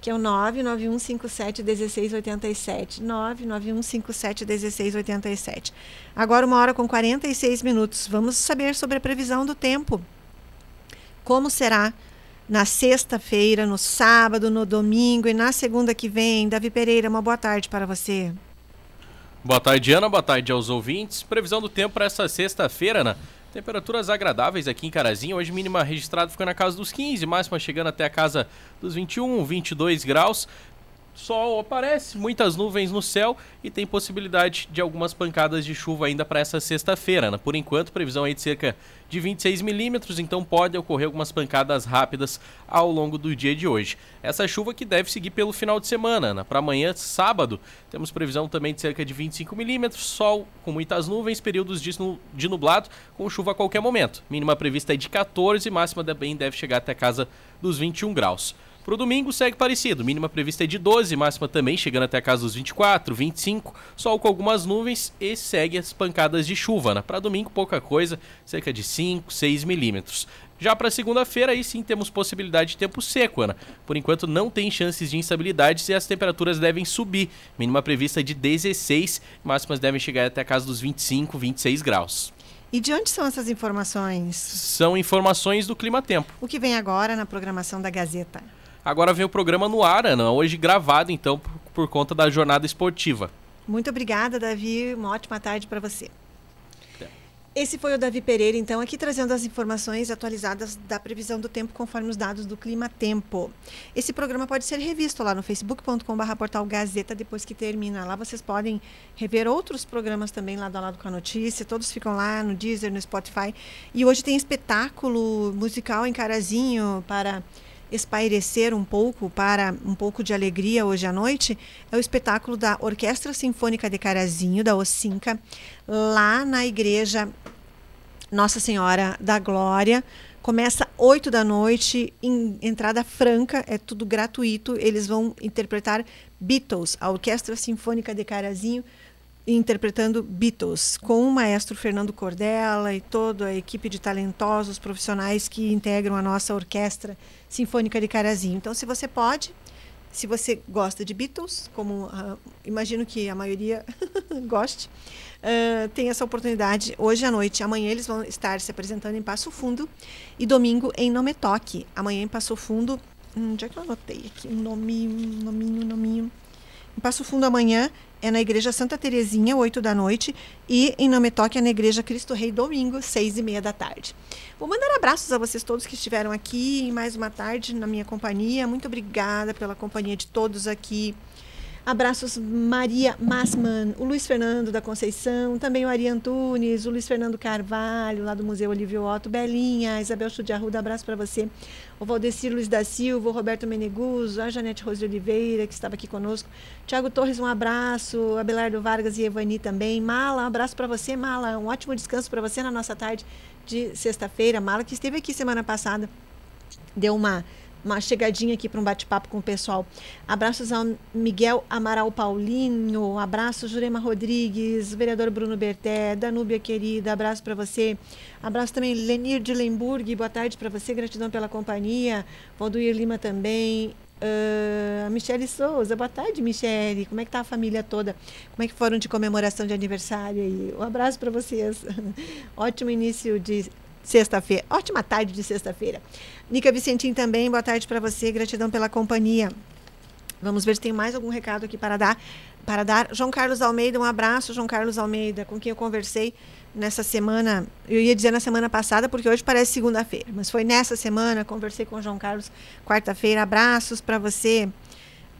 que é o 991571687. 991571687. Agora, uma hora com 46 minutos. Vamos saber sobre a previsão do tempo. Como será na sexta-feira, no sábado, no domingo e na segunda que vem. Davi Pereira, uma boa tarde para você. Boa tarde, Ana. Boa tarde aos ouvintes. Previsão do tempo para essa sexta-feira, Ana. Temperaturas agradáveis aqui em Carazinho. Hoje, mínima registrada ficou na casa dos 15, máxima chegando até a casa dos 21, 22 graus sol aparece, muitas nuvens no céu e tem possibilidade de algumas pancadas de chuva ainda para essa sexta-feira. Né? Por enquanto, previsão aí de cerca de 26 milímetros, então pode ocorrer algumas pancadas rápidas ao longo do dia de hoje. Essa chuva que deve seguir pelo final de semana. Né? Para amanhã, sábado, temos previsão também de cerca de 25 milímetros, sol com muitas nuvens, períodos de nublado com chuva a qualquer momento. Mínima prevista é de 14, máxima também deve chegar até casa dos 21 graus. Para o domingo segue parecido, mínima prevista é de 12, máxima também chegando até a casa dos 24, 25, sol com algumas nuvens e segue as pancadas de chuva. Né? Para domingo pouca coisa, cerca de 5, 6 milímetros. Já para segunda-feira, aí sim temos possibilidade de tempo seco, Ana. Por enquanto não tem chances de instabilidades e as temperaturas devem subir. Mínima prevista é de 16, máximas devem chegar até a casa dos 25, 26 graus. E de onde são essas informações? São informações do Clima Tempo. O que vem agora na programação da Gazeta? Agora vem o programa no ar, Ana, hoje gravado então por, por conta da jornada esportiva. Muito obrigada, Davi. Uma ótima tarde para você. Esse foi o Davi Pereira, então, aqui trazendo as informações atualizadas da previsão do tempo conforme os dados do Clima Tempo. Esse programa pode ser revisto lá no facebook.com.br portal Gazeta depois que termina. Lá vocês podem rever outros programas também lá do lado com a notícia. Todos ficam lá no Deezer, no Spotify. E hoje tem espetáculo musical em Carazinho para espairecer um pouco, para um pouco de alegria hoje à noite, é o espetáculo da Orquestra Sinfônica de Carazinho, da Ocinca, lá na igreja Nossa Senhora da Glória. Começa 8 da noite, em entrada franca, é tudo gratuito. Eles vão interpretar Beatles, a Orquestra Sinfônica de Carazinho, interpretando Beatles, com o maestro Fernando Cordella e toda a equipe de talentosos profissionais que integram a nossa orquestra sinfônica de Carazinho. Então, se você pode, Se você gosta de Beatles, como uh, imagino que a maioria <laughs> goste, uh, tem essa oportunidade hoje à noite. Amanhã eles vão estar se apresentando em Passo Fundo e domingo em Nometoque. Amanhã em Passo Fundo. Hum, onde é que eu anotei aqui? Um nominho, nominho, nominho. Em Passo Fundo amanhã é na Igreja Santa Terezinha, 8 da noite, e em Nometoque é na Igreja Cristo Rei, domingo, 6 e meia da tarde. Vou mandar abraços a vocês todos que estiveram aqui em mais uma tarde na minha companhia. Muito obrigada pela companhia de todos aqui. Abraços Maria Massman, o Luiz Fernando da Conceição, também o Ari Antunes, o Luiz Fernando Carvalho, lá do Museu Olívio Otto, Belinha, Isabel Chudiarruda, abraço para você. O Valdecir Luiz da Silva, o Roberto Meneguso, a Janete Rose Oliveira, que estava aqui conosco. Tiago Torres, um abraço. Abelardo Vargas e Evani também. Mala, um abraço para você, Mala. Um ótimo descanso para você na nossa tarde de sexta-feira. Mala, que esteve aqui semana passada, deu uma uma chegadinha aqui para um bate-papo com o pessoal. Abraços ao Miguel Amaral Paulino, abraço Jurema Rodrigues, vereador Bruno Berté, Danúbia querida, abraço para você. Abraço também Lenir de Lemburg, boa tarde para você, gratidão pela companhia. Valduir Lima também. Uh, Michele Souza, boa tarde, Michele. Como é que tá a família toda? Como é que foram de comemoração de aniversário aí? Um abraço para vocês. <laughs> Ótimo início de sexta-feira. Ótima tarde de sexta-feira. Nica Vicentim também, boa tarde para você. Gratidão pela companhia. Vamos ver se tem mais algum recado aqui para dar. Para dar, João Carlos Almeida, um abraço, João Carlos Almeida, com quem eu conversei nessa semana. Eu ia dizer na semana passada, porque hoje parece segunda-feira, mas foi nessa semana. Conversei com o João Carlos quarta-feira. Abraços para você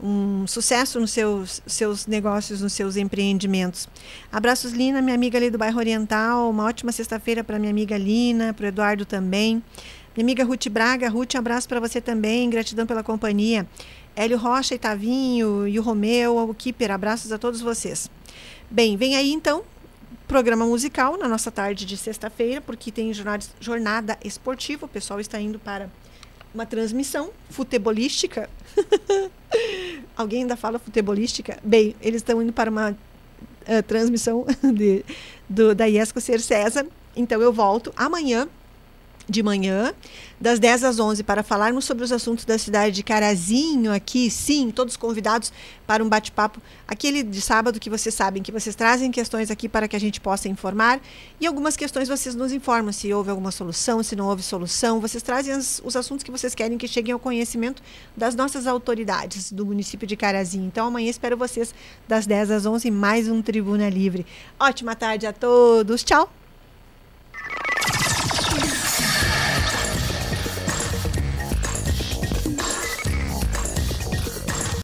um sucesso nos seus, seus negócios, nos seus empreendimentos. Abraços, Lina, minha amiga ali do bairro Oriental. Uma ótima sexta-feira para minha amiga Lina, para o Eduardo também. Minha amiga Ruth Braga. Ruth, um abraço para você também. Gratidão pela companhia. Hélio Rocha, Itavinho e o Romeu, o Kipper. Abraços a todos vocês. Bem, vem aí então programa musical na nossa tarde de sexta-feira, porque tem jornada esportiva. O pessoal está indo para uma transmissão futebolística. <laughs> Alguém ainda fala futebolística? Bem, eles estão indo para uma uh, transmissão <laughs> de, do, da IESCO Ser César. Então eu volto amanhã de manhã, das 10 às 11, para falarmos sobre os assuntos da cidade de Carazinho aqui. Sim, todos convidados para um bate-papo, aquele de sábado que vocês sabem que vocês trazem questões aqui para que a gente possa informar e algumas questões vocês nos informam se houve alguma solução, se não houve solução. Vocês trazem as, os assuntos que vocês querem que cheguem ao conhecimento das nossas autoridades do município de Carazinho. Então amanhã espero vocês das 10 às 11 mais um Tribuna Livre. Ótima tarde a todos. Tchau.